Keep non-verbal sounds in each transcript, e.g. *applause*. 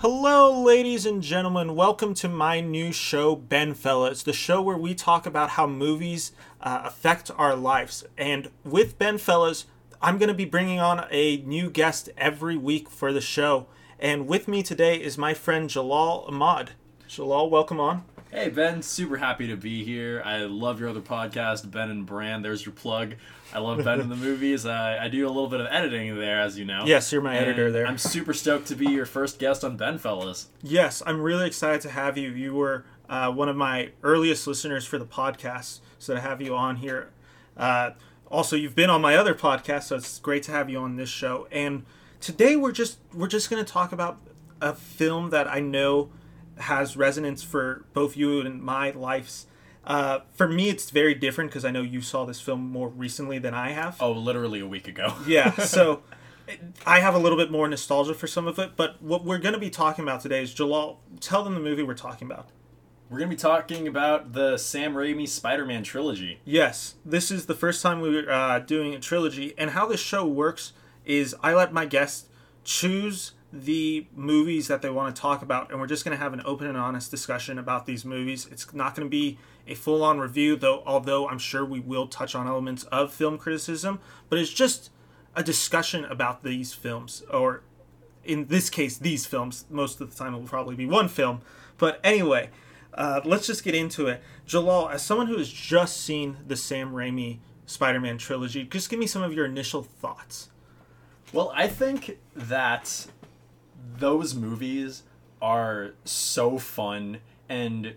Hello, ladies and gentlemen. Welcome to my new show, Benfella. It's the show where we talk about how movies uh, affect our lives. And with Benfellas, I'm going to be bringing on a new guest every week for the show. And with me today is my friend Jalaal Ahmad. Jalaal, welcome on. Hey Ben, super happy to be here. I love your other podcast, Ben and Brand. There's your plug. I love Ben in the *laughs* movies. I, I do a little bit of editing there, as you know. Yes, you're my And editor there. I'm super stoked to be your first guest on BenFellas. Yes, I'm really excited to have you. You were uh, one of my earliest listeners for the podcast, so to have you on here. Uh, also, you've been on my other podcast, so it's great to have you on this show. And today we're just we're just going to talk about a film that I know has resonance for both you and my lives. Uh, for me, it's very different because I know you saw this film more recently than I have. Oh, literally a week ago. *laughs* Yeah, so *laughs* I have a little bit more nostalgia for some of it, but what we're going to be talking about today is Jalaal. Tell them the movie we're talking about. We're going to be talking about the Sam Raimi Spider Man trilogy. Yes, this is the first time we're uh, doing a trilogy, and how this show works is I let my guests choose the movies that they want to talk about, and we're just going to have an open and honest discussion about these movies. It's not going to be a full on review, though, although I'm sure we will touch on elements of film criticism, but it's just a discussion about these films, or in this case, these films. Most of the time, it will probably be one film. But anyway, uh, let's just get into it. Jalaal, as someone who has just seen the Sam Raimi Spider Man trilogy, just give me some of your initial thoughts. Well, I think that those movies are so fun and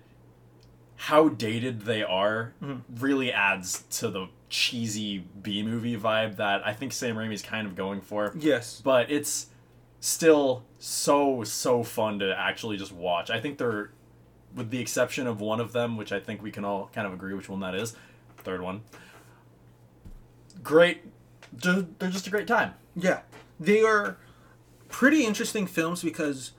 how dated they are mm-hmm. really adds to the cheesy B movie vibe that I think Sam Raimi's kind of going for. Yes. But it's still so so fun to actually just watch. I think they're with the exception of one of them, which I think we can all kind of agree which one that is. Third one. Great. They're just a great time. Yeah. They are pretty interesting films because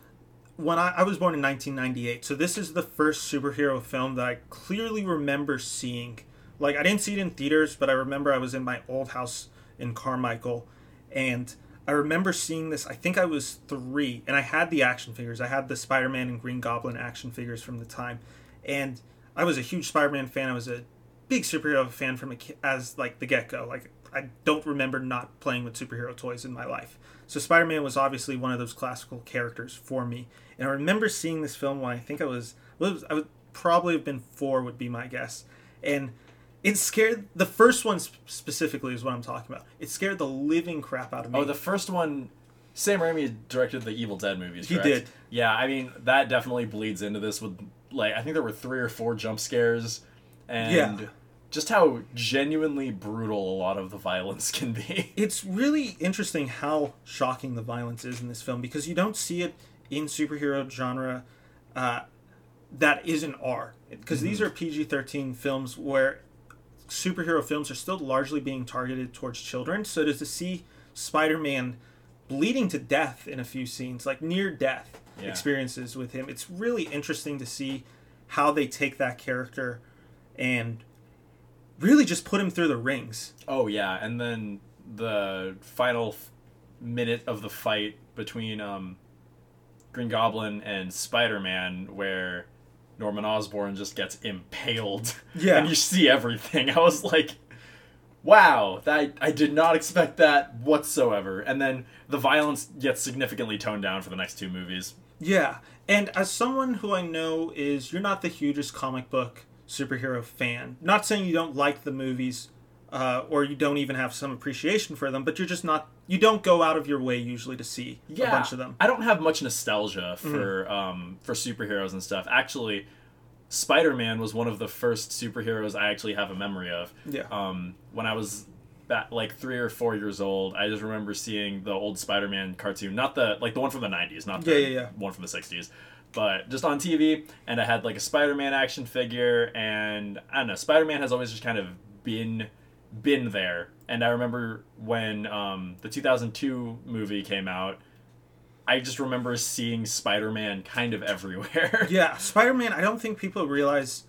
when I, I was born in 1998, so this is the first superhero film that I clearly remember seeing. Like, I didn't see it in theaters, but I remember I was in my old house in Carmichael, and I remember seeing this. I think I was three, and I had the action figures. I had the Spider Man and Green Goblin action figures from the time, and I was a huge Spider Man fan. I was a big superhero fan from a, as like the get go. Like I don't remember not playing with superhero toys in my life. So Spider Man was obviously one of those classical characters for me, and I remember seeing this film when I think I was, well, was I would probably have been four would be my guess, and it scared the first one specifically is what I'm talking about. It scared the living crap out of me. Oh, the first one, Sam Raimi directed the Evil Dead movies. He did. Yeah, I mean that definitely bleeds into this with like I think there were three or four jump scares, and Yeah. Just how genuinely brutal a lot of the violence can be. *laughs* it's really interesting how shocking the violence is in this film because you don't see it in superhero genre uh, that isn't R. Because these are PG 13 films where superhero films are still largely being targeted towards children. So to see Spider Man bleeding to death in a few scenes, like near death Yeah. experiences with him, it's really interesting to see how they take that character and really just put him through the rings. Oh yeah, and then the final f- minute of the fight between um, Green Goblin and Spider Man, where Norman Osborn just gets impaled. *laughs* Yeah. and you see everything. I was like, wow, that I did not expect that whatsoever. And then the violence gets significantly toned down for the next two movies. Yeah, and as someone who I know is you're not the hugest comic book superhero fan. Not saying you don't like the movies, uh, or you don't even have some appreciation for them, but you're just not. You don't go out of your way usually to see Yeah, a bunch of them. I don't have much nostalgia for um, for superheroes and stuff. Actually, Spider Man was one of the first superheroes I actually have a memory of. Yeah. Um, when I was back, like three or four years old, I just remember seeing the old Spider Man cartoon, not the like the one from the '90s, not the yeah, yeah. one from the '60s. But just on TV, and I had like a Spider-Man action figure, and I don't know. Spider-Man has always just kind of been been there. And I remember when um, the 2002 movie came out, I just remember seeing Spider-Man kind of *laughs* everywhere. Yeah, Spider Man. I don't think people realize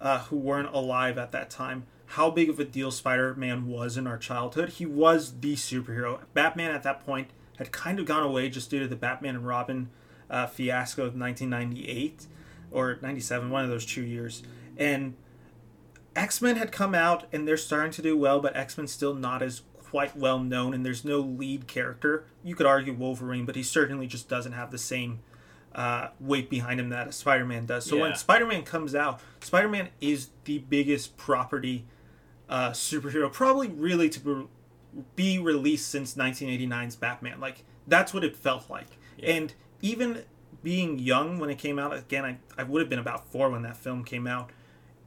uh, who weren't alive at that time how big of a deal Spider Man was in our childhood. He was the superhero. Batman at that point had kind of gone away just due to the Batman and Robin uh, fiasco of 1998 or 97, one of those two years. And X Men had come out and they're starting to do well, but X Men still not as quite well known, and there's no lead character. You could argue Wolverine, but he certainly just doesn't have the same uh, weight behind him that a Spider Man does. So Yeah. when Spider Man comes out, Spider Man is the biggest property uh, superhero, probably really to be, be released since 1989's Batman. Like, that's what it felt like. Yeah. And even being young when it came out, again, I, I would have been about four when that film came out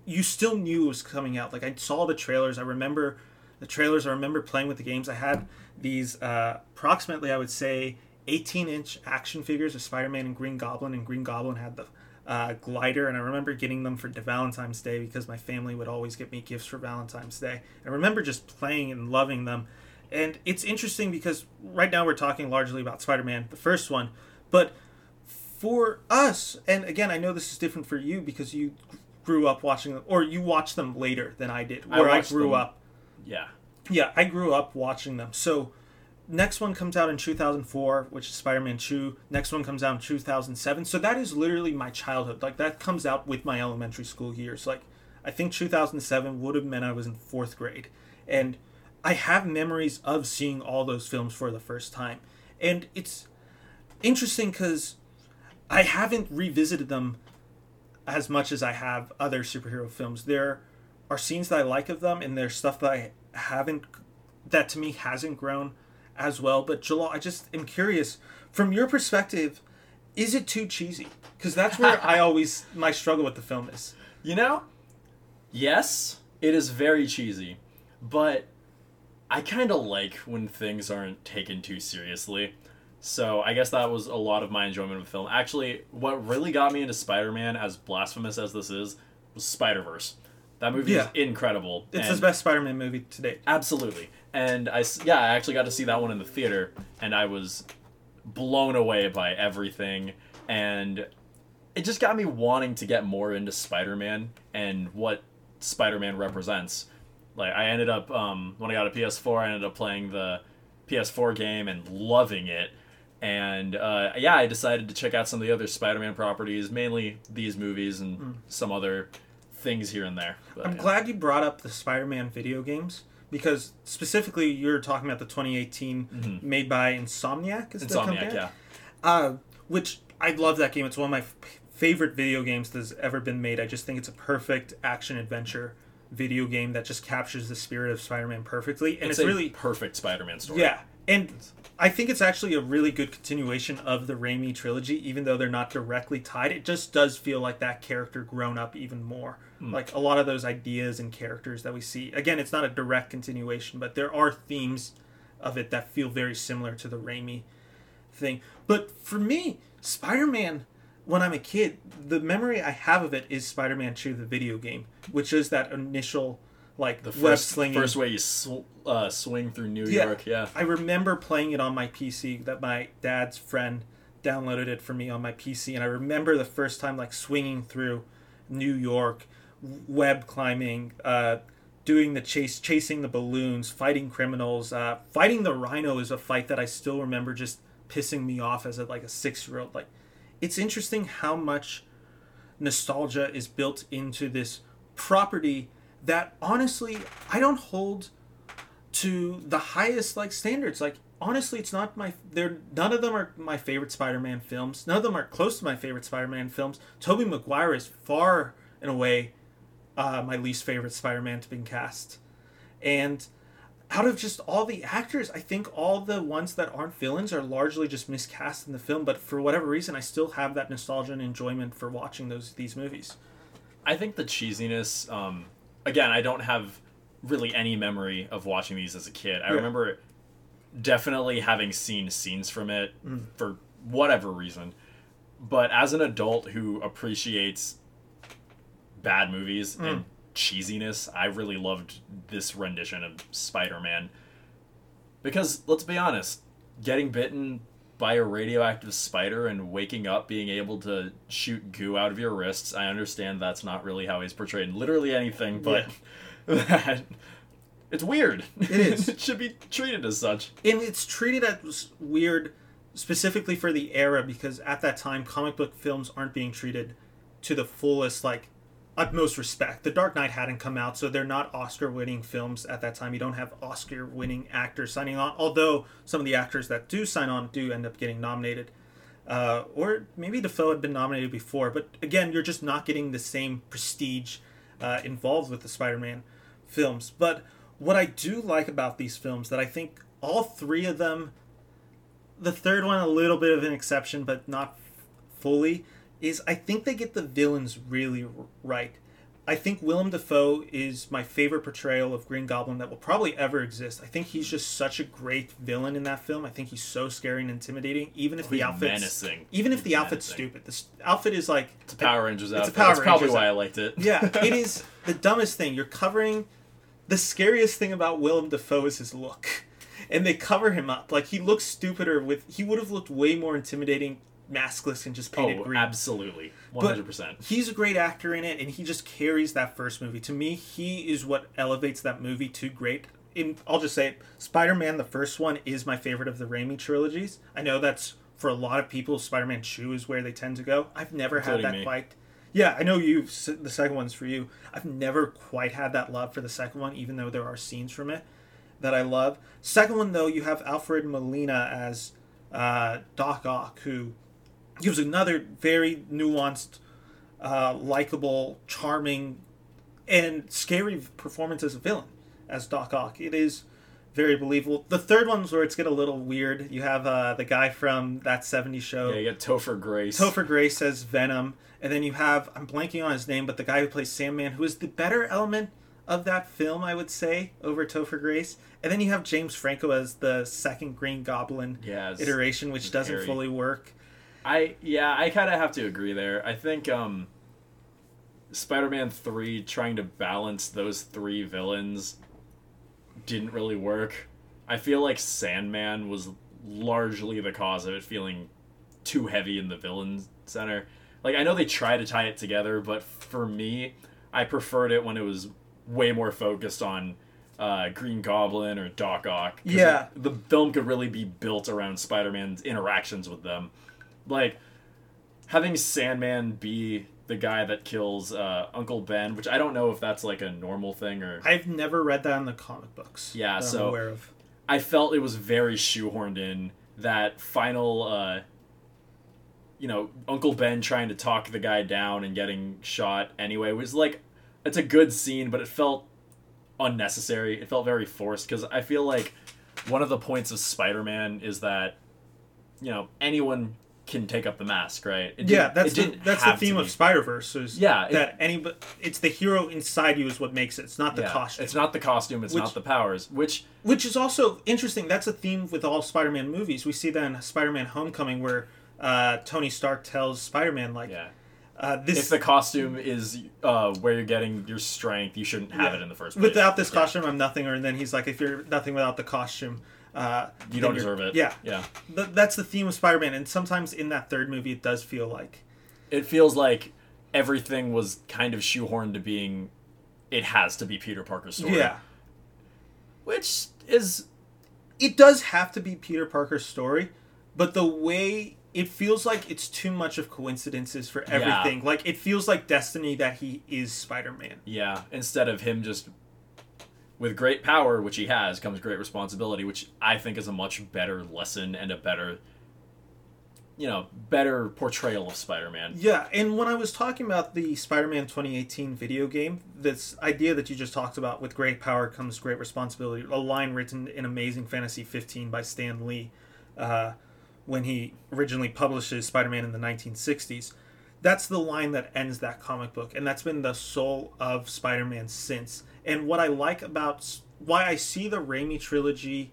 you still knew it was coming out. Like I saw the trailers. I remember the trailers. I remember playing with the games. I had these uh, approximately, I would say, 18 inch action figures of Spider Man and Green Goblin, and Green Goblin had the uh, glider. And I remember getting them for Valentine's Day because my family would always get me gifts for Valentine's Day. I remember just playing and loving them. And it's interesting because right now we're talking largely about Spider Man, the first one, but for us, and again, I know this is different for you because you grew up watching them, or you watched them later than I did, where I, watched grew them. up. Yeah. Yeah, I grew up watching them. So, next one comes out in 2004, which is Spider Man 2. Next one comes out in 2007. So, that is literally my childhood. Like, that comes out with my elementary school years. Like, I think 2007 would have meant I was in fourth grade. And I have memories of seeing all those films for the first time. And it's interesting because I haven't revisited them as much as I have other superhero films. There are scenes that I like of them, and there's stuff that I haven't, that to me hasn't grown as well. But Jalaal, I just am curious, from your perspective, is it too cheesy? Because that's where I *laughs* always my struggle with the film is. You know, yes, it is very cheesy, but I kind of like when things aren't taken too seriously. So I guess that was a lot of my enjoyment of the film. Actually, what really got me into Spider-Man, as blasphemous as this is, was Spider-Verse. That movie Yeah. is incredible. It's and- the best Spider-Man movie to date. Absolutely. And I, yeah, I actually got to see that one in the theater, and I was blown away by everything. And it just got me wanting to get more into Spider Man and what Spider Man represents. Like, I ended up, um, when I got a PS4, I ended up playing the PS4 game and loving it. And uh, yeah, I decided to check out some of the other Spider Man properties, mainly these movies and some other things here and there. But, I'm yeah. glad you brought up the Spider-Man video games because specifically you're talking about the 2018 made by Insomniac. Is Insomniac, yeah. uh, which I love that game. It's one of my f- favorite video games that's ever been made. I just think it's a perfect action adventure video game that just captures the spirit of Spider-Man perfectly, and it's, it's, a really perfect Spider-Man story. yeah. And I think it's actually a really good continuation of the Raimi trilogy, even though they're not directly tied. It just does feel like that character grown up even more. Hmm. Like a lot of those ideas and characters that we see. Again, it's not a direct continuation, but there are themes of it that feel very similar to the Raimi thing. But for me, Spider Man, when I'm a kid, the memory I have of it is Spider Man 2, the video game, which is that initial like The first, slinging. first way you sw- uh, swing through New Yeah. York, yeah. I remember playing it on my PC. That my dad's friend downloaded it for me on my PC, and I remember the first time like swinging through New York, web climbing, uh, doing the chase, chasing the balloons, fighting criminals, uh, fighting the rhino is a fight that I still remember just pissing me off as a, like a six year old. Like, it's interesting how much nostalgia is built into this property that honestly I don't hold to the highest like standards. Like honestly, it's not my. They're none of them are my favorite Spider-Man films. None of them are close to my favorite Spider-Man films. Tobey Maguire is far and away uh, my least favorite Spider-Man to be cast, and out of just all the actors, I think all the ones that aren't villains are largely just miscast in the film. But for whatever reason, I still have that nostalgia and enjoyment for watching those these movies. I think the cheesiness, um, again, I don't have really any memory of watching these as a kid. I Yeah. remember definitely having seen scenes from it Mm. for whatever reason. But as an adult who appreciates bad movies Mm. and cheesiness, I really loved this rendition of Spider Man. Because, let's be honest, getting bitten by a radioactive spider and waking up being able to shoot goo out of your wrists, I understand that's not really how he's portrayed in literally anything, but *laughs* that, it's weird. It is. *laughs* it should be treated as such. and it's treated as weird specifically for the era because at that time comic book films aren't being treated to the fullest like utmost respect. The Dark Knight hadn't come out, so they're not Oscar winning films at that time. You don't have Oscar winning actors signing on, although some of the actors that do sign on do end up getting nominated. Uh, or maybe Dafoe had been nominated before, but again, you're just not getting the same prestige uh, involved with the Spider Man films. But what I do like about these films that I think all three of them, the third one a little bit of an exception, but not fully, is I think they get the villains really right. I think Willem Dafoe is my favorite portrayal of Green Goblin that will probably ever exist. I think he's just such a great villain in that film. I think he's so scary and intimidating, even if Oh, the he's outfit's menacing. even if He's the outfit's menacing. stupid. This outfit is like It's a Power Rangers It's a outfit. Power That's probably why I liked it. yeah, *laughs* it is the dumbest thing. You're covering the scariest thing about Willem Dafoe is his look. And they cover him up. Like he looks stupider with he would have looked way more intimidating maskless and just painted Oh, green. absolutely. 100%. He's a great actor in it and he just carries that first movie. To me, he is what elevates that movie to great. In I'll just say it, Spider-Man the first one is my favorite of the Raimi trilogies. I know that's for a lot of people Spider-Man 2 is where they tend to go. I've never had that me. quite yeah, I know you. The second one's for you. I've never quite had that love for the second one, even though there are scenes from it that I love. Second one, though, you have Alfred Molina as uh, Doc Ock, who gives another very nuanced, uh, likable, charming, and scary performance as a villain as Doc Ock. It is very believable. The third one's where it's get a little weird. You have uh, the guy from that '70s show. Yeah, you got Topher Grace. Topher Grace as Venom, and then you have I'm blanking on his name, but the guy who plays Sandman, who is the better element of that film, I would say, over Topher Grace. And then you have James Franco as the second Green Goblin Yeah, it's- iteration, which it's doesn't Harry. fully work. I yeah, I kind of have to agree there. I think um Spider-Man 3 trying to balance those three villains didn't really work. I feel like Sandman was largely the cause of it feeling too heavy in the villain center. Like I know they try to tie it together, but for me, I preferred it when it was way more focused on uh, Green Goblin or Doc Ock. Yeah. it- the film could really be built around Spider-Man's interactions with them. Like having Sandman be the guy that kills uh, Uncle Ben, which I don't know if that's like a normal thing or I've never read that in the comic books. Yeah, that I'm so- aware of. I felt it was very shoehorned in that final uh you know, Uncle Ben trying to talk the guy down and getting shot anyway was like it's a good scene, but it felt unnecessary. It felt very forced because I feel like one of the points of Spider-Man is that you know, anyone can take up the mask, right? Yeah, that's the that's the theme of Spider Verse. Is Yeah, it- that any it's the hero inside you is what makes it. It's not the Yeah, costume. It's not the costume, it's Which- not the powers, which Which is also interesting. That's a theme with all Spider-Man movies. We see that in Spider-Man: Homecoming, where uh, Tony Stark tells Spider-Man, like, yeah. uh, "This If the costume is uh, where you're getting your strength, you shouldn't have Yeah. it in the first place. without this costume, I'm nothing." Or and then he's like, "If you're nothing without the costume, uh, you don't deserve it. Yeah, yeah. Th- that's the theme of Spider-Man. And sometimes in that third movie, it does feel like, It feels like everything was kind of shoehorned to being. It has to be Peter Parker's story. yeah, which is it does have to be Peter Parker's story, but the way it feels like it's too much of coincidences for everything. Like it feels like destiny that he is Spider-Man. yeah. Instead of him just with great power, which he has, comes great responsibility, which I think is a much better lesson and a better, you know, better portrayal of Spider-Man. Yeah, and when I was talking about the Spider-Man 2018 video game, this idea that you just talked about with great power comes great responsibility, a line written in Amazing Fantasy 15 by Stan Lee, uh, when he originally publishes Spider-Man in the 1960s. That's the line that ends that comic book, and that's been the soul of Spider-Man since. And what I like about why I see the Raimi trilogy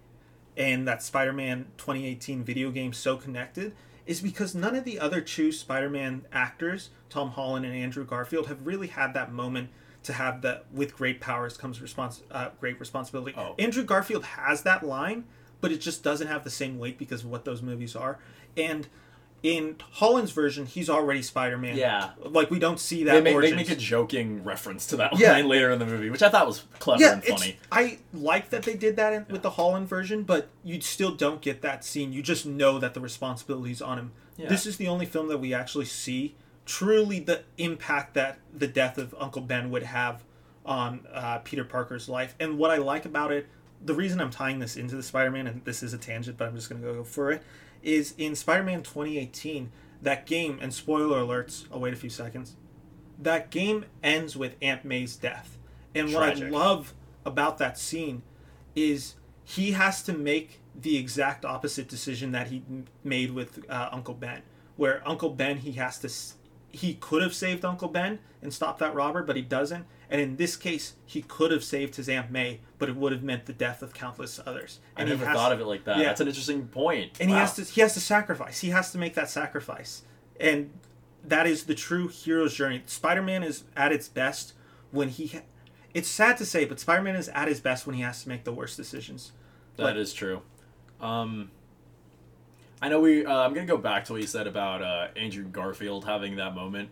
and that Spider-Man 2018 video game so connected is because none of the other two Spider-Man actors, Tom Holland and Andrew Garfield, have really had that moment to have that with great powers comes respons- uh, great responsibility. Oh. Andrew Garfield has that line, but it just doesn't have the same weight because of what those movies are. And in Holland's version, he's already Spider Man. Yeah. Like we don't see that. They make, they make a joking reference to that Yeah. line later in the movie, which I thought was clever yeah, and it's, funny. I like that they did that in, with the Holland version, but you still don't get that scene. You just know that the responsibility's on him. Yeah. This is the only film that we actually see truly the impact that the death of Uncle Ben would have on uh, Peter Parker's life. And what I like about it, the reason I'm tying this into the Spider-Man, and this is a tangent, but I'm just going to go for it, is in Spider-Man 2018, that game, and spoiler alerts, I'll wait a few seconds, that game ends with Aunt May's death. And what I love about that scene is he has to make the exact opposite decision that he made with uh, Uncle Ben, where Uncle Ben he has to he could have saved Uncle Ben and stopped that robber, but he doesn't. And in this case, he could have saved his Aunt May, but it would have meant the death of countless others. I And he never has- thought of it like that. Yeah. That's an interesting point. and he has to he has to sacrifice. He has to make that sacrifice, and that is the true hero's journey. Spider-Man is at its best when he. Ha- it's sad to say, but Spider-Man is at his best when he has to make the worst decisions. That is true. Um, I know we. Uh, I'm gonna go back to what you said about uh, Andrew Garfield having that moment.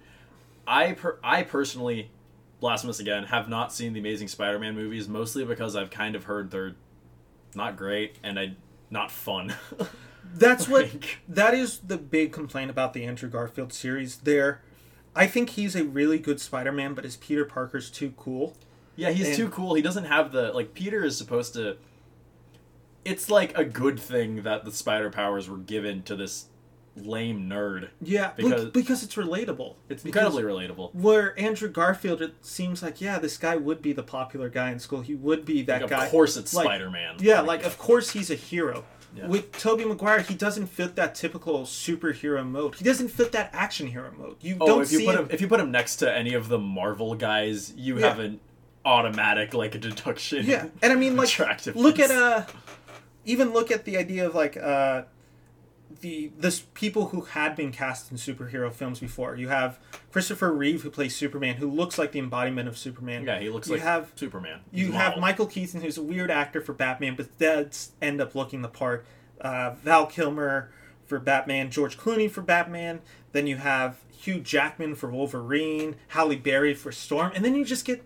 I per- I personally, blasphemous again, have not seen the Amazing Spider-Man movies mostly because I've kind of heard they're not great and I not fun. *laughs* That's what that is the big complaint about the Andrew Garfield series. There, I think he's a really good Spider-Man, but his Peter Parker's too cool. Yeah, he's And- too cool. He doesn't have the like Peter is supposed to It's like a good thing that the spider powers were given to this lame nerd. Yeah, Because- because it's relatable. It's Because incredibly relatable. Where Andrew Garfield, it seems like yeah, this guy would be the popular guy in school. He would be that Like, guy. of course it's like- Spider-Man. Yeah, like of course he's a hero. Yeah. With Tobey Maguire, he doesn't fit that typical superhero mode. He doesn't fit that action hero mode. You Oh, don't if you see put him. him if you put him next to any of the Marvel guys, you Yeah. have an automatic like a deduction. Yeah, and I mean *laughs* like look at uh, even look at the idea of like uh, the this people who had been cast in superhero films before. You have Christopher Reeve who plays Superman, who looks like the embodiment of Superman. Yeah, he looks you like have Superman. You have. Michael Keaton, who's a weird actor for Batman, but does end up looking the part. Uh, Val Kilmer for Batman, George Clooney for Batman. Then you have Hugh Jackman for Wolverine, Halle Berry for Storm, and then you just get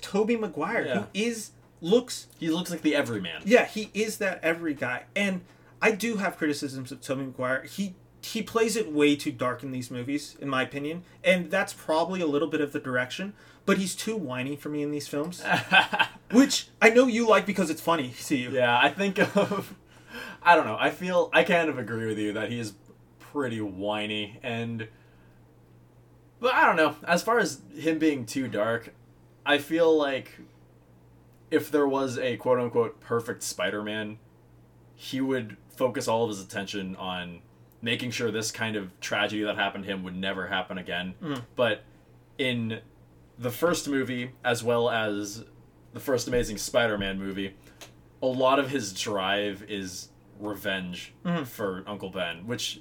Tobey Maguire, Yeah. who is looks He looks like the everyman. yeah, he is that every guy. And I do have criticisms of Tobey Maguire. He he plays it way too dark in these movies, in my opinion. And that's probably a little bit of the direction. But he's too whiny for me in these films. *laughs* Which I know you like because it's funny to you. yeah, I think of I don't know. I feel I kind of agree with you that he is pretty whiny and but I don't know. As far as him being too dark, I feel like if there was a quote unquote perfect Spider-Man, he would focus all of his attention on making sure this kind of tragedy that happened to him would never happen again. Mm. But in the first movie, as well as the first Amazing Spider-Man movie, a lot of his drive is revenge Mhm. for Uncle Ben, which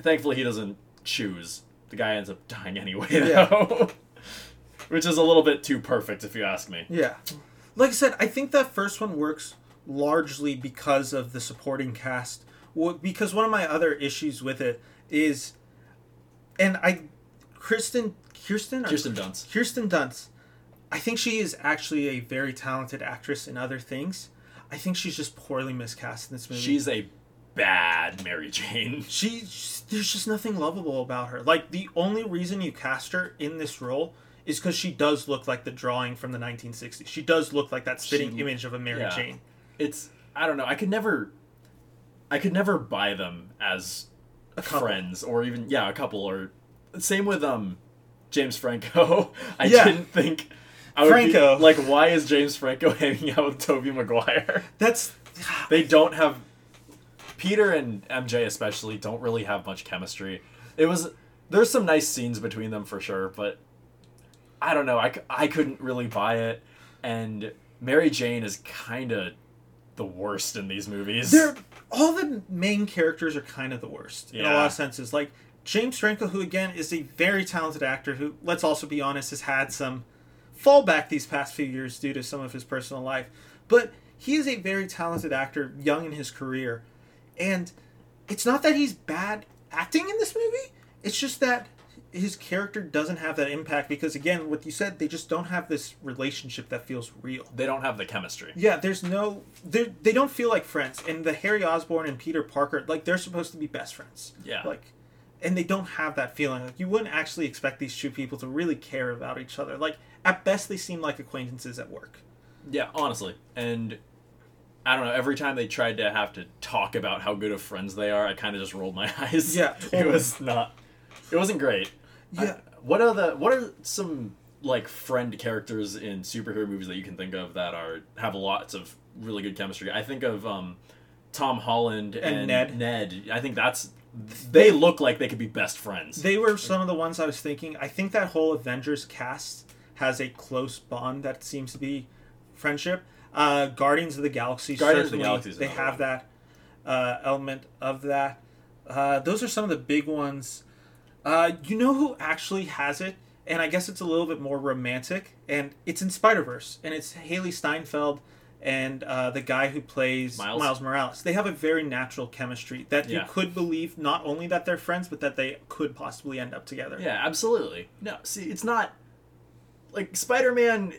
thankfully he doesn't choose. The guy ends up *laughs* dying anyway, Yeah. though. *laughs* which is a little bit too perfect, if you ask me. Yeah. Like I said, I think that first one works largely because of the supporting cast. Well, because one of my other issues with it is, and I, Kristen, Kirsten, Kirsten Dunst. Kirsten Dunst, I think she is actually a very talented actress in other things. I think she's just poorly miscast in this movie. She's a bad Mary Jane. *laughs* she there's just nothing lovable about her. Like the only reason you cast her in this role is because she does look like the drawing from the 1960s. She does look like that spitting She- image of a Mary yeah. Jane. It's I don't know. I could never, I could never buy them as friends or even yeah a couple or same with um James Franco. *laughs* I Yeah. didn't think. I would Franco. Be, like, why is James Franco *laughs* hanging out with Tobey Maguire? That's *sighs* they don't have Peter and MJ especially don't really have much chemistry. It was there's some nice scenes between them for sure, but I don't know. I, I couldn't really buy it, and Mary Jane is kind of the worst in these movies. they're all the main characters are kind of the worst in a lot of senses. Like James Franco, who again is a very talented actor, who let's also be honest has had some fallback these past few years due to some of his personal life, but he is a very talented actor, young in his career, and it's not that he's bad acting in this movie. It's just that his character doesn't have that impact because again, what you said, they just don't have this relationship that feels real. They don't have the chemistry. Yeah, there's no they they don't feel like friends. And the Harry Osborn and Peter Parker, like they're supposed to be best friends. Yeah. Like and they don't have that feeling. Like you wouldn't actually expect these two people to really care about each other. Like at best they seem like acquaintances at work. Yeah, honestly. And I don't know, every time they tried to have to talk about how good of friends they are, I kind of just rolled my *laughs* eyes. Yeah, It was not it wasn't great. I- Yeah. what are the what are some like friend characters in superhero movies that you can think of that are have lots of really good chemistry? I think of um Tom Holland and, And Ned. Ned. I think that's they look like they could be best friends. They were some of the ones I was thinking. I think that whole Avengers cast has a close bond that seems to be friendship. Uh, Guardians of the Galaxy. Guardians of the Galaxy They have one. that uh, element of that. Uh, those are some of the big ones. Uh, you know who actually has it, and I guess it's a little bit more romantic, and it's in Spider Verse, and it's Hailee Steinfeld and uh, the guy who plays Miles? Miles Morales. They have a very natural chemistry that you could believe not only that they're friends, but that they could possibly end up together. Yeah, absolutely. No, see, it's not like Spider Man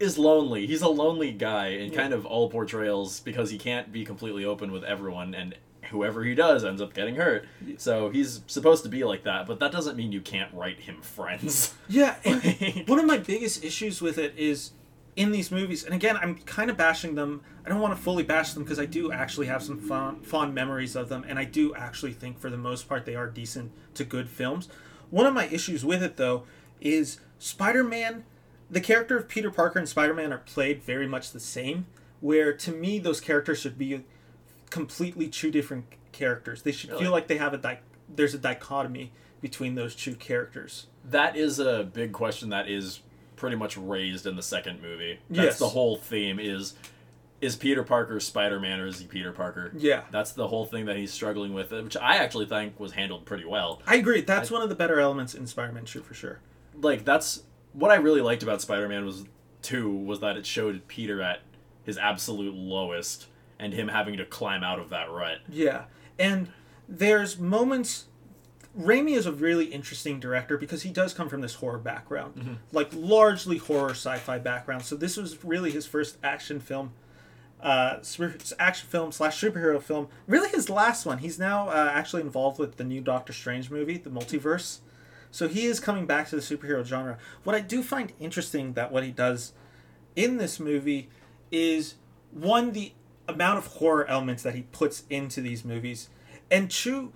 is lonely. He's a lonely guy in Yeah. kind of all portrayals because he can't be completely open with everyone, and whoever he does ends up getting hurt. So he's supposed to be like that, but that doesn't mean you can't write him friends. *laughs* Yeah, *laughs* Like- one of my biggest issues with it is in these movies, and again, I'm kind of bashing them. I don't want to fully bash them because I do actually have some fond, fond memories of them, and I do actually think for the most part they are decent to good films. One of my issues with it, though, is Spider Man, the character of Peter Parker and Spider Man are played very much the same, where to me, those characters should be completely two different characters. They should Really? feel like they have a di- there's a dichotomy between those two characters. that is a big question that is pretty much raised in the second movie. That's Yes. the whole theme is is Peter Parker Spider Man or is he Peter Parker? Yeah. That's the whole thing that he's struggling with, which I actually think was handled pretty well. I agree. That's one of the better elements in Spider-Man 2 for sure. like that's what I really liked about Spider-Man was two was that it showed Peter at his absolute lowest and him having to climb out of that rut. Yeah. And there's moments Raimi is a really interesting director because he does come from this horror background. Like largely horror sci-fi background. So this was really his first action film uh, action film slash superhero film. Really, his last one. He's now uh, actually involved with the new Doctor Strange movie, the Multiverse. So he is coming back to the superhero genre. What I do find interesting that what he does in this movie is one the amount of horror elements that he puts into these movies, and two,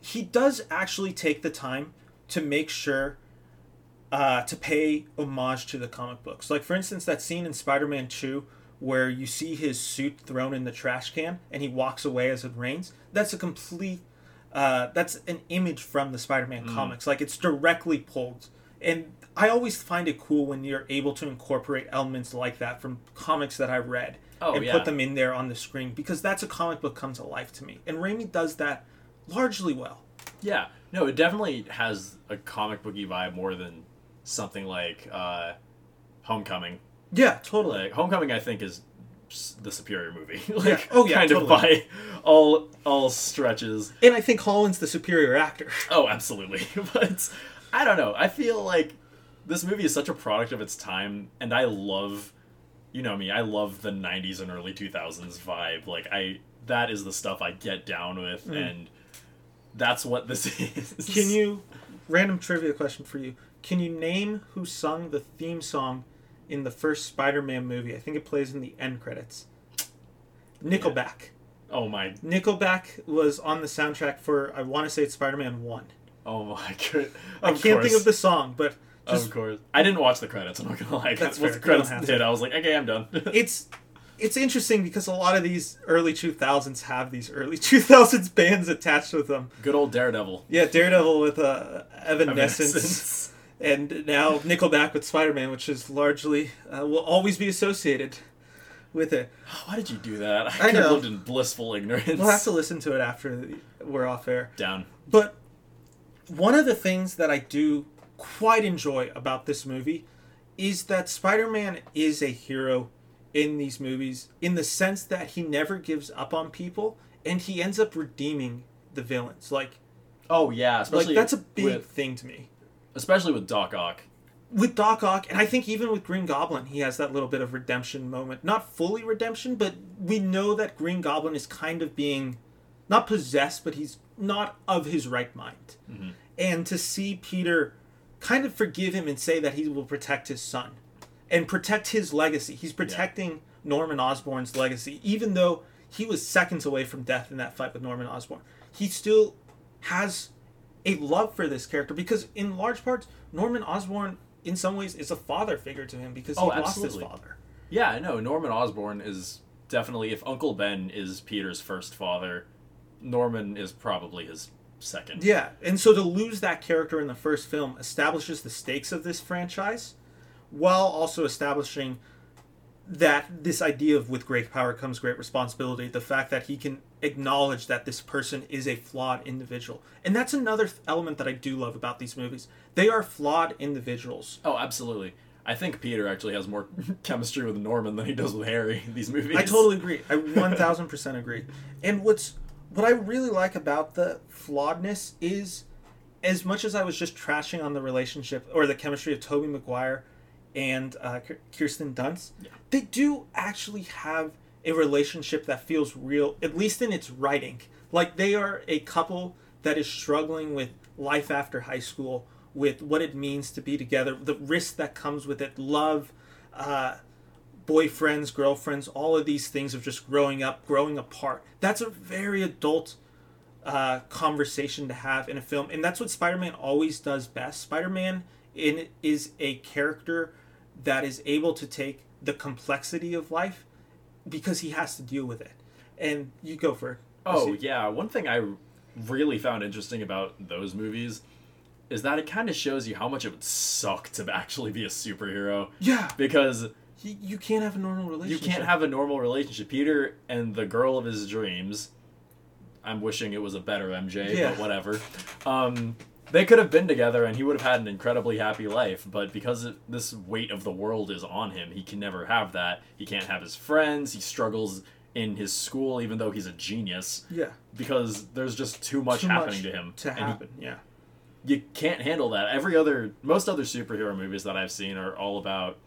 he does actually take the time to make sure uh, to pay homage to the comic books. Like for instance, that scene in Spider-Man Two where you see his suit thrown in the trash can and he walks away as it rains. That's a complete. Uh, that's an image from the Spider-Man comics. Like it's directly pulled, and I always find it cool when you're able to incorporate elements like that from comics that I read Oh, and yeah. put them in there on the screen because that's a comic book comes to life to me. And Raimi does that largely well. Yeah. No, it definitely has a comic booky vibe more than something like uh, Homecoming. Yeah, totally. Like Homecoming I think is the superior movie. *laughs* like Oh, yeah, kind of by all all stretches. And I think Holland's the superior actor. *laughs* Oh, absolutely. *laughs* but I don't know. I feel like this movie is such a product of its time, and I love, you know me, I love the '90s and early 2000s vibe. Like I, that is the stuff I get down with, hmm. and that's what this *laughs* is. Can you, random trivia question for you, can you name who sung the theme song in the first Spider-Man movie? I think it plays in the end credits. Nickelback. Oh my! Nickelback was on the soundtrack for I want to say it's Spider-Man One. Oh my *laughs* god! I can't think of the song, but just Of course, I didn't watch the credits. I'm not gonna lie. That's fair. the credits hit, I was like, okay, I'm done. *laughs* it's it's interesting because a lot of these early 2000s have these early *laughs* 2000s bands attached with them. Good old Daredevil. Yeah, Daredevil with uh, Evanescence, Evanescence. *laughs* and now Nickelback with Spider-Man, which is largely uh, will always be associated with it. *sighs* Why did you do that? I, I know. lived in blissful ignorance. We'll have to listen to it after we're off air. down. But one of the things that I do quite enjoy about this movie is that Spider Man is a hero in these movies in the sense that he never gives up on people and he ends up redeeming the villains. Like, Oh yeah, especially like that's a big with, thing to me. especially with Doc Ock. With Doc Ock, and I think even with Green Goblin, he has that little bit of redemption moment. Not fully redemption, but we know that Green Goblin is kind of being not possessed, but he's not of his right mind. Mm-hmm. And to see Peter kind of forgive him and say that he will protect his son and protect his legacy. He's protecting Norman Osborn's legacy, even though he was seconds away from death in that fight with Norman Osborn. He still has a love for this character because, in large parts, Norman Osborn, in some ways, is a father figure to him because he Oh, lost his father. Yeah, I know. Norman Osborn is definitely if Uncle Ben is Peter's first father, Norman is probably his second. Yeah, and so to lose that character in the first film establishes the stakes of this franchise, while also establishing that this idea of with great power comes great responsibility. The fact that he can acknowledge that this person is a flawed individual, and that's another th- element that I do love about these movies. They are flawed individuals. Oh, absolutely. I think Peter actually has more *laughs* chemistry with Norman than he does with Harry in these movies. I totally agree. I *laughs* one thousand percent agree. And what's what I really like about the flawedness is, as much as I was just trashing on the relationship or the chemistry of Tobey Maguire and uh, Kirsten Dunst, Yeah. they do actually have a relationship that feels real, at least in its writing. Like they are a couple that is struggling with life after high school, with what it means to be together, the risk that comes with it, love. Uh, boyfriends, girlfriends, all of these things of just growing up, growing apart. That's a very adult uh, conversation to have in a film, and that's what Spider-Man always does best. Spider-Man in is a character that is able to take the complexity of life because he has to deal with it. And you go for it. Oh yeah, one thing I really found interesting about those movies is that it kind of shows you how much it would suck to actually be a superhero yeah. because You, you can't have a normal relationship. you can't have a normal relationship. Peter and the girl of his dreams. I'm wishing it was a better MJ, Yeah. but whatever. Um, they could have been together, and he would have had an incredibly happy life. But because this weight of the world is on him, he can never have that. He can't have his friends. He struggles in his school, even though he's a genius, Yeah. because there's just too much Too happening much to him. to And he- happen. yeah. you can't handle that. Every other, most other superhero movies that I've seen are all about,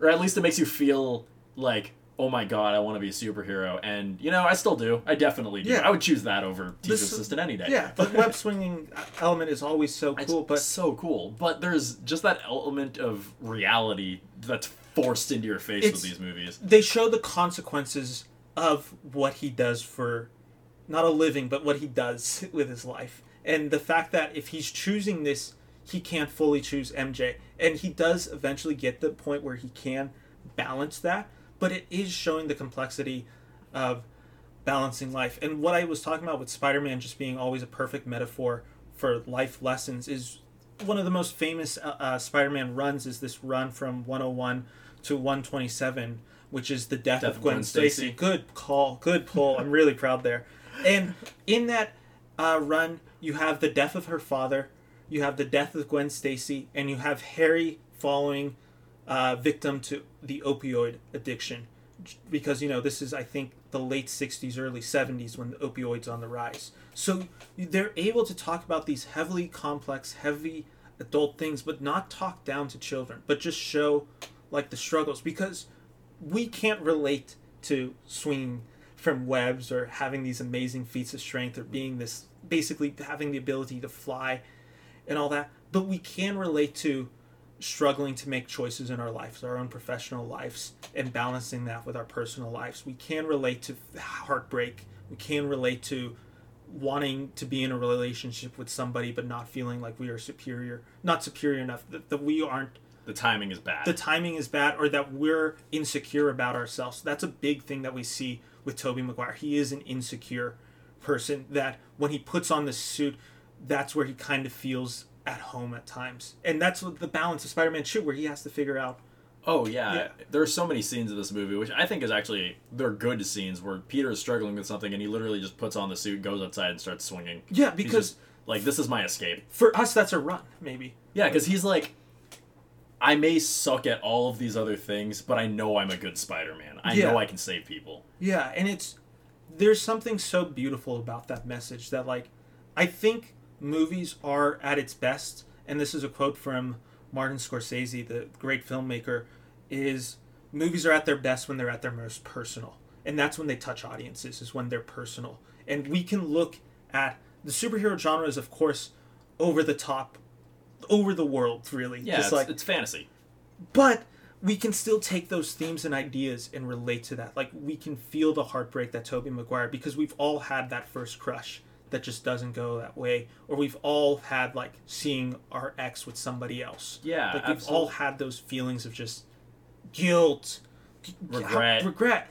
or at least it makes you feel like, oh my god, I want to be a superhero. And you know, I still do. I definitely do. Yeah. I would choose that over teacher This- assistant any day. Yeah, *laughs* the web swinging element is always so It's cool, but so cool. But there's just that element of reality that's forced into your face with these movies. they show the consequences of what he does for not a living but what he does *laughs* with his life and the fact that if he's choosing this he can't fully choose mj and he does eventually get the point where he can balance that but it is showing the complexity of balancing life and what i was talking about with spider-man just being always a perfect metaphor for life lessons is one of the most famous uh, uh, spider-man runs is this run from 101 to 127 which is the death, of Gwen, Stacy. Good call, good pull. I'm really proud there. And in that uh, run, you have the death of her father, you have the death of Gwen Stacy, and you have Harry following uh, victim to the opioid addiction. Because you know this is, I think, the late '60s, early '70s when the opioids on the rise. So they're able to talk about these heavily complex, heavy adult things, but not talk down to children, but just show like the struggles because we can't relate to swinging from webs or having these amazing feats of strength or being this basically having the ability to fly and all that but we can relate to struggling to make choices in our lives our own professional lives and balancing that with our personal lives we can relate to heartbreak we can relate to wanting to be in a relationship with somebody but not feeling like we are superior not superior enough that, that we aren't The timing is bad. the timing is bad or that we're insecure about ourselves. That's a big thing that we see with Tobey Maguire. He is an insecure person that when he puts on the suit, that's where he kind of feels at home at times. And that's what the balance of Spider-Man 2 where he has to figure out Oh yeah. Yeah. there are so many scenes in this movie which I think is actually they're good scenes where Peter is struggling with something and he literally just puts on the suit, goes outside, and starts swinging. Yeah, because just like this is my escape. for us that's a run, maybe. Yeah, because he's like, I may suck at all of these other things, but I know I'm a good Spider-Man. I Yeah. know I can save people. Yeah, and it's there's something so beautiful about that message that like I think movies are at its best, and this is a quote from Martin Scorsese, the great filmmaker, is movies are at their best when they're at their most personal. And that's when they touch audiences, is when they're personal. And we can look at the superhero genre is of course over the top over the world really. Yeah, Just it's, like it's fantasy. but we can still take those themes and ideas and relate to that. Like we can feel the heartbreak that Tobey Maguire because we've all had that first crush that just doesn't go that way, or we've all had like seeing our ex with somebody else. Yeah, like we've all had those feelings of just guilt, g- Regret. regret.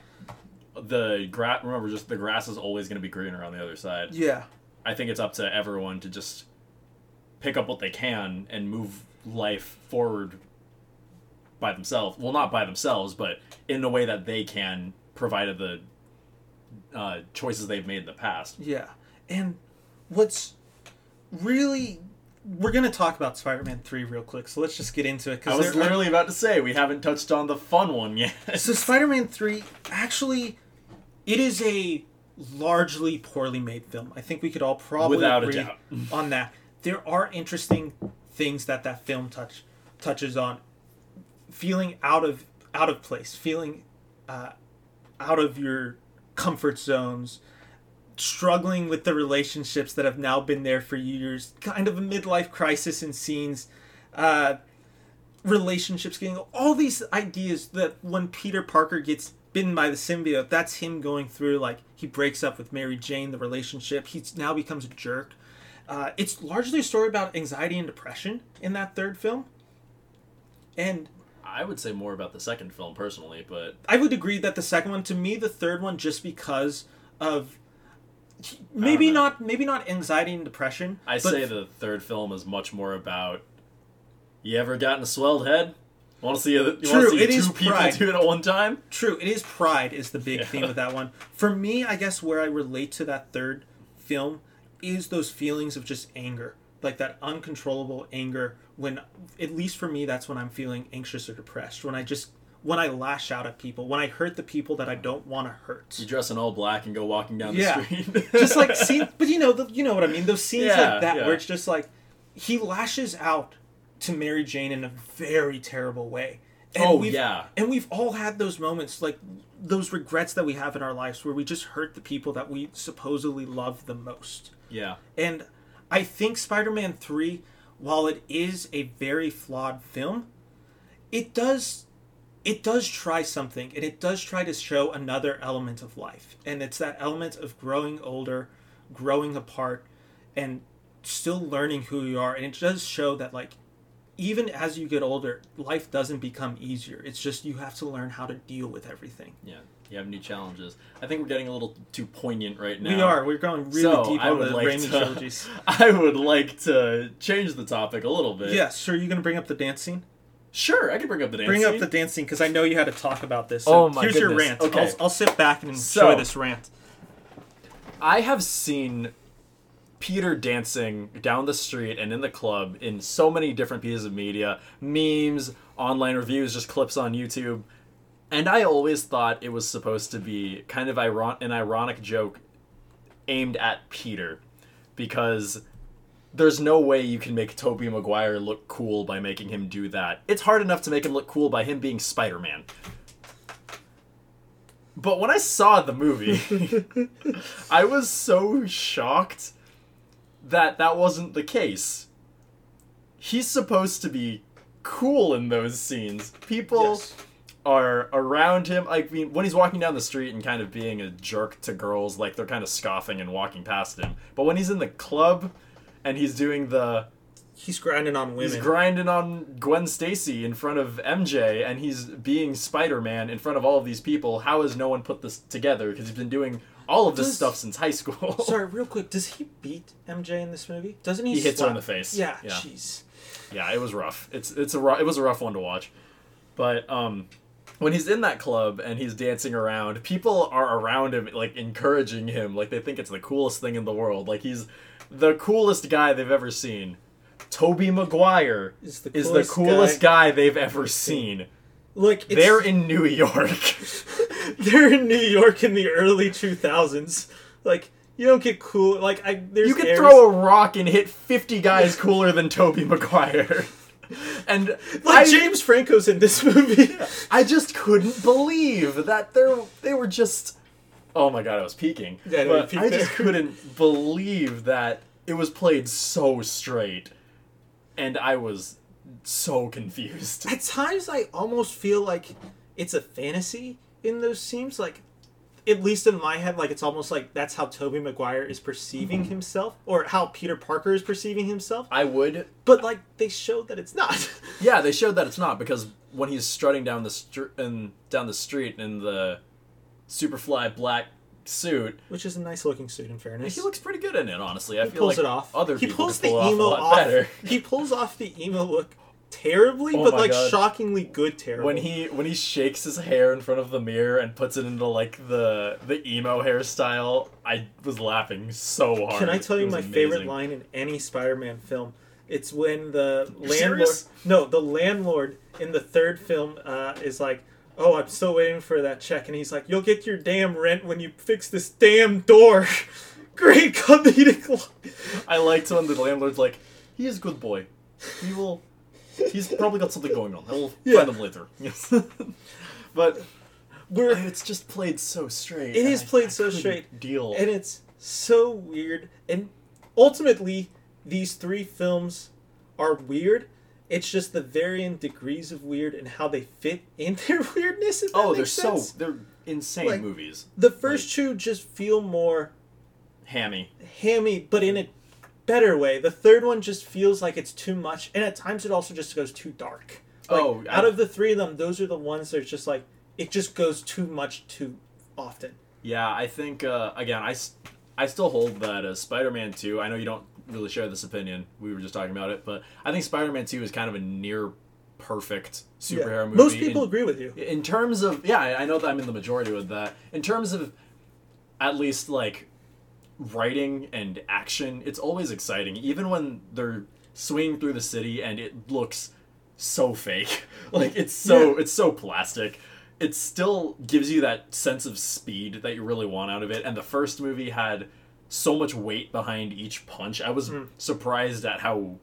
The grass remember just the grass is always going to be greener on the other side. Yeah, I think it's up to everyone to just pick up what they can and move life forward by themselves. Well, not by themselves, but in a way that they can, provided the uh, choices they've made in the past. yeah. And what's really we're gonna talk about Spider-Man Three real quick, so let's just get into it. I was are- literally about to say we haven't touched on the fun one yet. *laughs* So Spider-Man 3 actually it is a largely poorly made film. I think we could all probably Without a agree doubt. *laughs* on that. There are interesting things that that film touch touches on. Feeling out of out of place, feeling uh, out of your comfort zones, struggling with the relationships that have now been there for years, kind of a midlife crisis in scenes. Uh, relationships getting all these ideas that when Peter Parker gets bitten by the symbiote, that's him going through like he breaks up with Mary Jane, the relationship. he now becomes a jerk. Uh, it's largely a story about anxiety and depression in that third film. And I would say more about the second film personally, but I would agree that the second one, to me, the third one, just because of maybe not maybe not anxiety and depression. I say the third film is much more about. You ever gotten a swelled head? Want to see a, you want True, to see it two is people pride. do it at one time? True, it is pride is the big Yeah. theme of that one. For me, I guess where I relate to that third film is those feelings of just anger, like that uncontrollable anger. When, at least for me, that's when I'm feeling anxious or depressed. When I just when I lash out at people, when I hurt the people that I don't want to hurt. You dress in all black and go walking down the Yeah. street. *laughs* just like *laughs* scene, but you know, the, you know what I mean. Those scenes Yeah, like that yeah. where it's just like he lashes out to Mary Jane in a very terrible way. Oh, we've- yeah. and we've all had those moments, like those regrets that we have in our lives, where we just hurt the people that we supposedly love the most. yeah. And I think Spider-Man Three, while it is a very flawed film, it does it does try something and it does try to show another element of life and it's that element of growing older growing apart and still learning who you are and it does show that like even as you get older life doesn't become easier it's just you have to learn how to deal with everything Yeah. You have new challenges. I think we're getting a little too poignant right now. we are we're going really So, deep I on the like Raimi to- trilogies *laughs* I would like to change the topic a little bit. yes sure you're gonna bring up the dance scene Sure, I can bring up the dance bring up the dance scene because I know you had to talk about this. So Oh my here's your rant. Okay. I'll, I'll sit back and enjoy So- this rant. I have seen Peter dancing down the street and in the club in so many different pieces of media, memes, online reviews, just clips on YouTube. And I always thought it was supposed to be kind of iron- an ironic joke aimed at Peter because there's no way you can make Tobey Maguire look cool by making him do that. It's hard enough to make him look cool by him being Spider-Man. But when I saw the movie, *laughs* I was so shocked that that wasn't the case. He's supposed to be cool in those scenes. People Yes. are around him. I mean, when he's walking down the street and kind of being a jerk to girls, like they're kind of scoffing and walking past him. But when he's in the club and he's doing the He's grinding on women. He's grinding on Gwen Stacy in front of MJ, and he's being Spider Man in front of all of these people. How has no one put this together? Because he's been doing all of this stuff since high school. *laughs* Sorry, *laughs* real quick. Does he beat MJ in this movie? Doesn't he? He hits her in the face. Yeah. Yeah. Jeez. yeah, it was rough. It's it's a ru- it was a rough one to watch, but um, when he's in that club and he's dancing around, people are around him like encouraging him, like they think it's the coolest thing in the world. Like he's the coolest guy they've ever seen. Tobey Maguire Is the is the coolest coolest guy. they've ever seen. Like it's, They're in New York. *laughs* they're in New York in the early 2000s. Like you don't get cool. Like I, there's You could airs- throw a rock and hit 50 guys *laughs* cooler than Tobey Maguire. *laughs* And like I, James Franco's in this movie. I just couldn't believe that they they were just. Oh my god, I was peeking. Yeah, no, but you I just there. *laughs* couldn't believe that it was played so straight, and I was so confused. At times, I almost feel like it's a fantasy in those scenes. Like, at least in my head, like it's almost like that's how Tobey Maguire is perceiving mm-hmm. himself, or how Peter Parker is perceiving himself. I would But like they showed that it's not. *laughs* Yeah, they showed that it's not because when he's strutting down the str- and down the street in the Superfly black suit, Which is a nice looking suit, in fairness. he looks pretty good in it. Honestly, I He feel pulls like it off. other he pulls the pull emo off. better. *laughs* He pulls off the emo look terribly, Oh but like God. shockingly good terrible. When he when he shakes his hair in front of the mirror and puts it into like the the emo hairstyle, I was laughing so hard. Can I tell you my favorite line in any Spider-Man film? It's when the landlord. No, the landlord in the third film uh, is like, "Oh, I'm still waiting for that check," and he's like, "You'll get your damn rent when you fix this damn door." *laughs* Great comedic. line. I liked when the landlord's like, "He is a good boy. He will. He's probably got something going on. I will Yeah. find him later." Yes. *laughs* but We're it's just played so straight. It is I- played I so straight. Deal. and it's so weird and ultimately these three films are weird it's just the varying degrees of weird and how they fit *laughs* in their weirdness oh, they're makes so they're insane Like- movies. the first two just feel more Hammy. hammy but in a better way the third one just feels like it's too much and at times it also just goes too dark like, Oh, I- out of the three of them those are the ones that are just like it just goes too much too often Yeah, I think uh, again, I I still hold that uh, Spider-Man Two. I know you don't really share this opinion. We were just talking about it, but I think Spider-Man Two is kind of a near perfect superhero Yeah. movie. most people in, agree with you in terms of yeah, I know that I'm in the majority with that. In terms of at least like writing and action, it's always exciting, even when they're swinging through the city and it looks so fake. *laughs* like it's so Yeah. it's so plastic. It still gives you that sense of speed that you really want out of it. And the first movie had so much weight behind each punch. I was surprised at how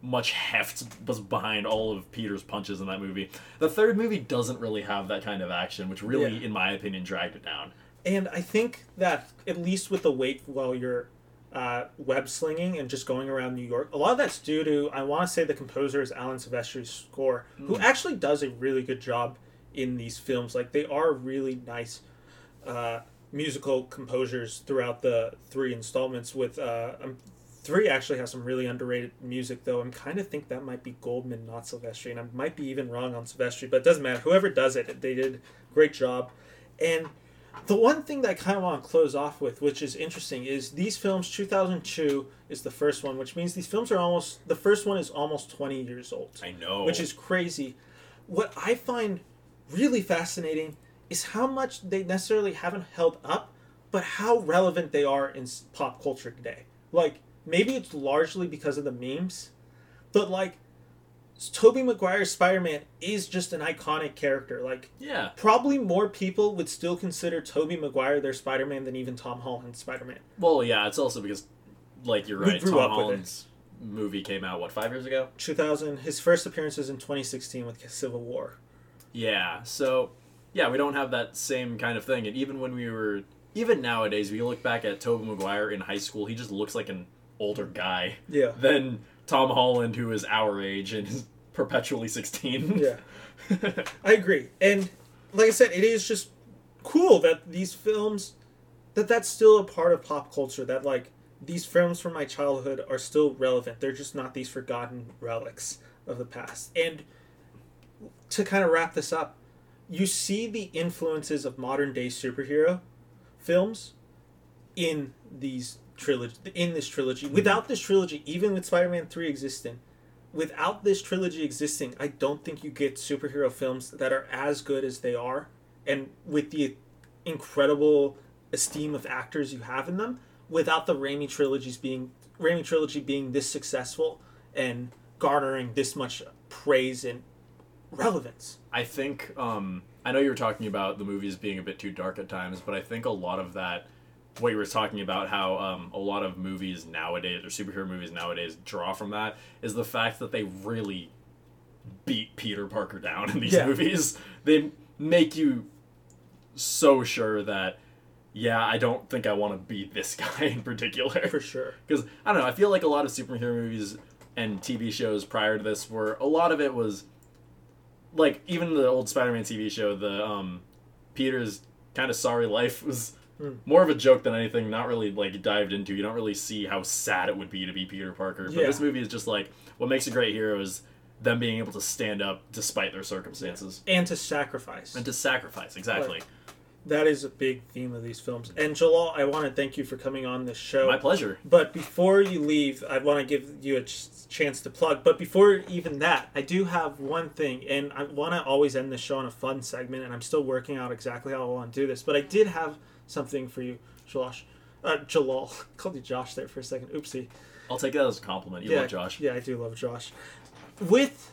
much heft was behind all of Peter's punches in that movie. The third movie doesn't really have that kind of action, which really, Yeah. in my opinion, dragged it down. And I think that at least with the weight while you're uh, web slinging and just going around New York, a lot of that's due to I want to say the composer is Alan Silvestri's score, who actually does a really good job in these films. Like they are really nice uh, musical composers throughout the three installments. With uh, um, three actually has some really underrated music though. I'm kind of think that might be Goldman, not Silvestri, and I might be even wrong on Silvestri, but it doesn't matter. Whoever does it, they did a great job. And the one thing that I kind of want to close off with, which is interesting, is these films. 2002 is the first one, which means these films are almost the first one is almost 20 years old, I know. which is crazy. What I find really fascinating is how much they necessarily haven't held up, but how relevant they are in pop culture today. Like maybe it's largely because of the memes, but like Tobey Maguire's Spider-Man is just an iconic character. Like yeah. probably more people would still consider Tobey Maguire their Spider-Man than even Tom Holland's Spider-Man. Well, yeah, it's also because, like, you're right. grew Tom up with it. Holland's movie came out what five years ago. 2000, his first appearance was in 2016 with Civil War. Yeah. So, yeah, we don't have that same kind of thing. And even when we were, even nowadays, we look back at Tobey Maguire in high school, he just looks like an older guy Yeah. than Tom Holland, who is our age and is perpetually sixteen. Yeah. I agree. And like I said, it is just cool that these films that that's still a part of pop culture that like these films from my childhood are still relevant. They're just not these forgotten relics of the past. And to kind of wrap this up, you see the influences of modern day superhero films in these trilogy in this trilogy. Mm-hmm. Without this trilogy, even with Spider-Man 3 existing, without this trilogy existing, I don't think you get superhero films that are as good as they are, and with the incredible esteem of actors you have in them. Without the Raimi trilogies being Raimi trilogy being this successful and garnering this much praise and relevance. I think um, I know you were talking about the movies being a bit too dark at times, but I think a lot of that, what you were talking about, how um, a lot of movies nowadays or superhero movies nowadays draw from that, is the fact that they really beat Peter Parker down in these Yeah. movies. They make you so sure that, yeah, I don't think I want to be this *laughs* guy in particular. For sure. Because I don't know, I feel like a lot of superhero movies and TV shows prior to this were a lot of it was like even the old Spider-Man TV show, the um, Peter's kind of sorry life was Hmm. more of a joke than anything. Not really like dived into. You don't really see how sad it would be to be Peter Parker. But Yeah. this movie is just like what makes a great hero is them being able to stand up despite their circumstances And to sacrifice. and to sacrifice. Exactly. That is a big theme of these films. And Jalaal, I want to thank you for coming on this show. My pleasure. But before you leave, I want to give you a ch- chance to plug. But before even that, I do have one thing, and I want to always end the show on a fun segment, and I'm still working out exactly how I want to do this. But I did have something for you, Jalosh. Uh, Jalaal. *laughs* called you Josh there for a second. Oopsie. I'll take that as a compliment. You yeah, love Josh. Yeah, I do love Josh. With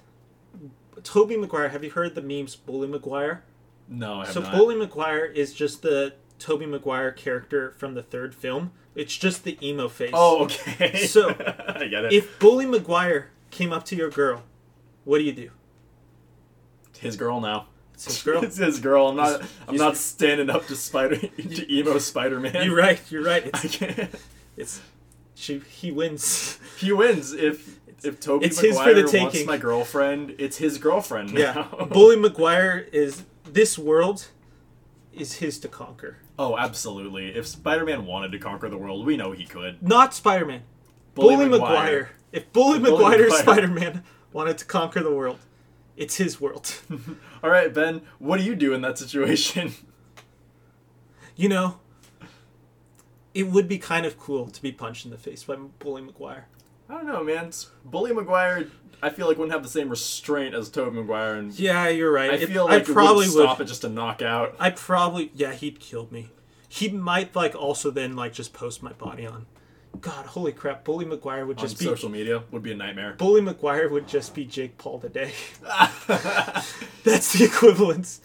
Tobey Maguire, have you heard the memes Bully Maguire? No, I have So not. Bully Maguire is just the Tobey Maguire character from the third film. It's just the emo face. Oh, okay. *laughs* So, *laughs* I get it. if Bully Maguire came up to your girl, what do you do? his girl now. It's his girl. *laughs* it's his girl. I'm not. I'm he's- not standing up to Spider to emo Spider Man. you're right. You're right. I It's, can't. it's she. He wins. He wins if if Tobey It's his for Maguire the wants my girlfriend. It's his girlfriend Yeah. now. Bully Maguire is this world is his to conquer. oh, absolutely. If Spider Man wanted to conquer the world, we know he could. Not Spider Man. Bully, Bully Maguire. Maguire. If Bully Bully Maguire. Spider Man wanted to conquer the world, it's his world. *laughs* All right, Ben. What do you do in that situation? *laughs* you know, it would be kind of cool to be punched in the face by Bully Maguire. I don't know, man. Bully Maguire. I feel like wouldn't have the same restraint as Tobey Maguire, and Yeah, you're right. I If- feel I like probably it would stop it just a knockout. I probably yeah, he'd kill me. He might like also then like just post my body on. God, holy crap! Bully Maguire would On just be social media would be a nightmare. Bully Maguire would just be Jake Paul today. *laughs* *laughs* That's the equivalence.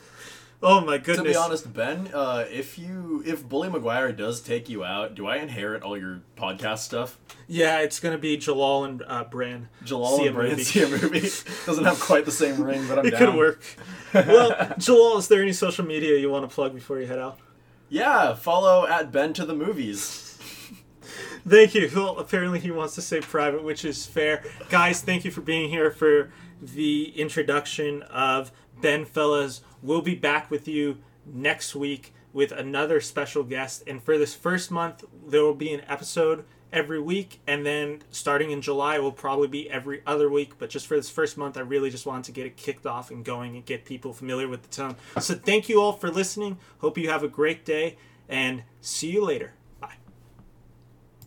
Oh my goodness. To be honest, Ben, uh, if you if Bully Maguire does take you out, do I inherit all your podcast stuff? yeah, it's gonna be Jalaal and uh, Bran. Jalaal See and movie. *laughs* see a movie doesn't have quite the same ring, but I'm *laughs* It down. could work. well, Jalaal, is there any social media you want to plug before you head out? Yeah, follow at Ben to the movies. *laughs* Thank you. Well, apparently he wants to say private, which is fair. Guys, thank you for being here for the introduction of BenFellas. We'll be back with you next week with another special guest. And for this first month, there will be an episode every week. And then starting in July, will probably be every other week. But just for this first month, I really just wanted to get it kicked off and going and get people familiar with the tone. So thank you all for listening. Hope you have a great day and see you later.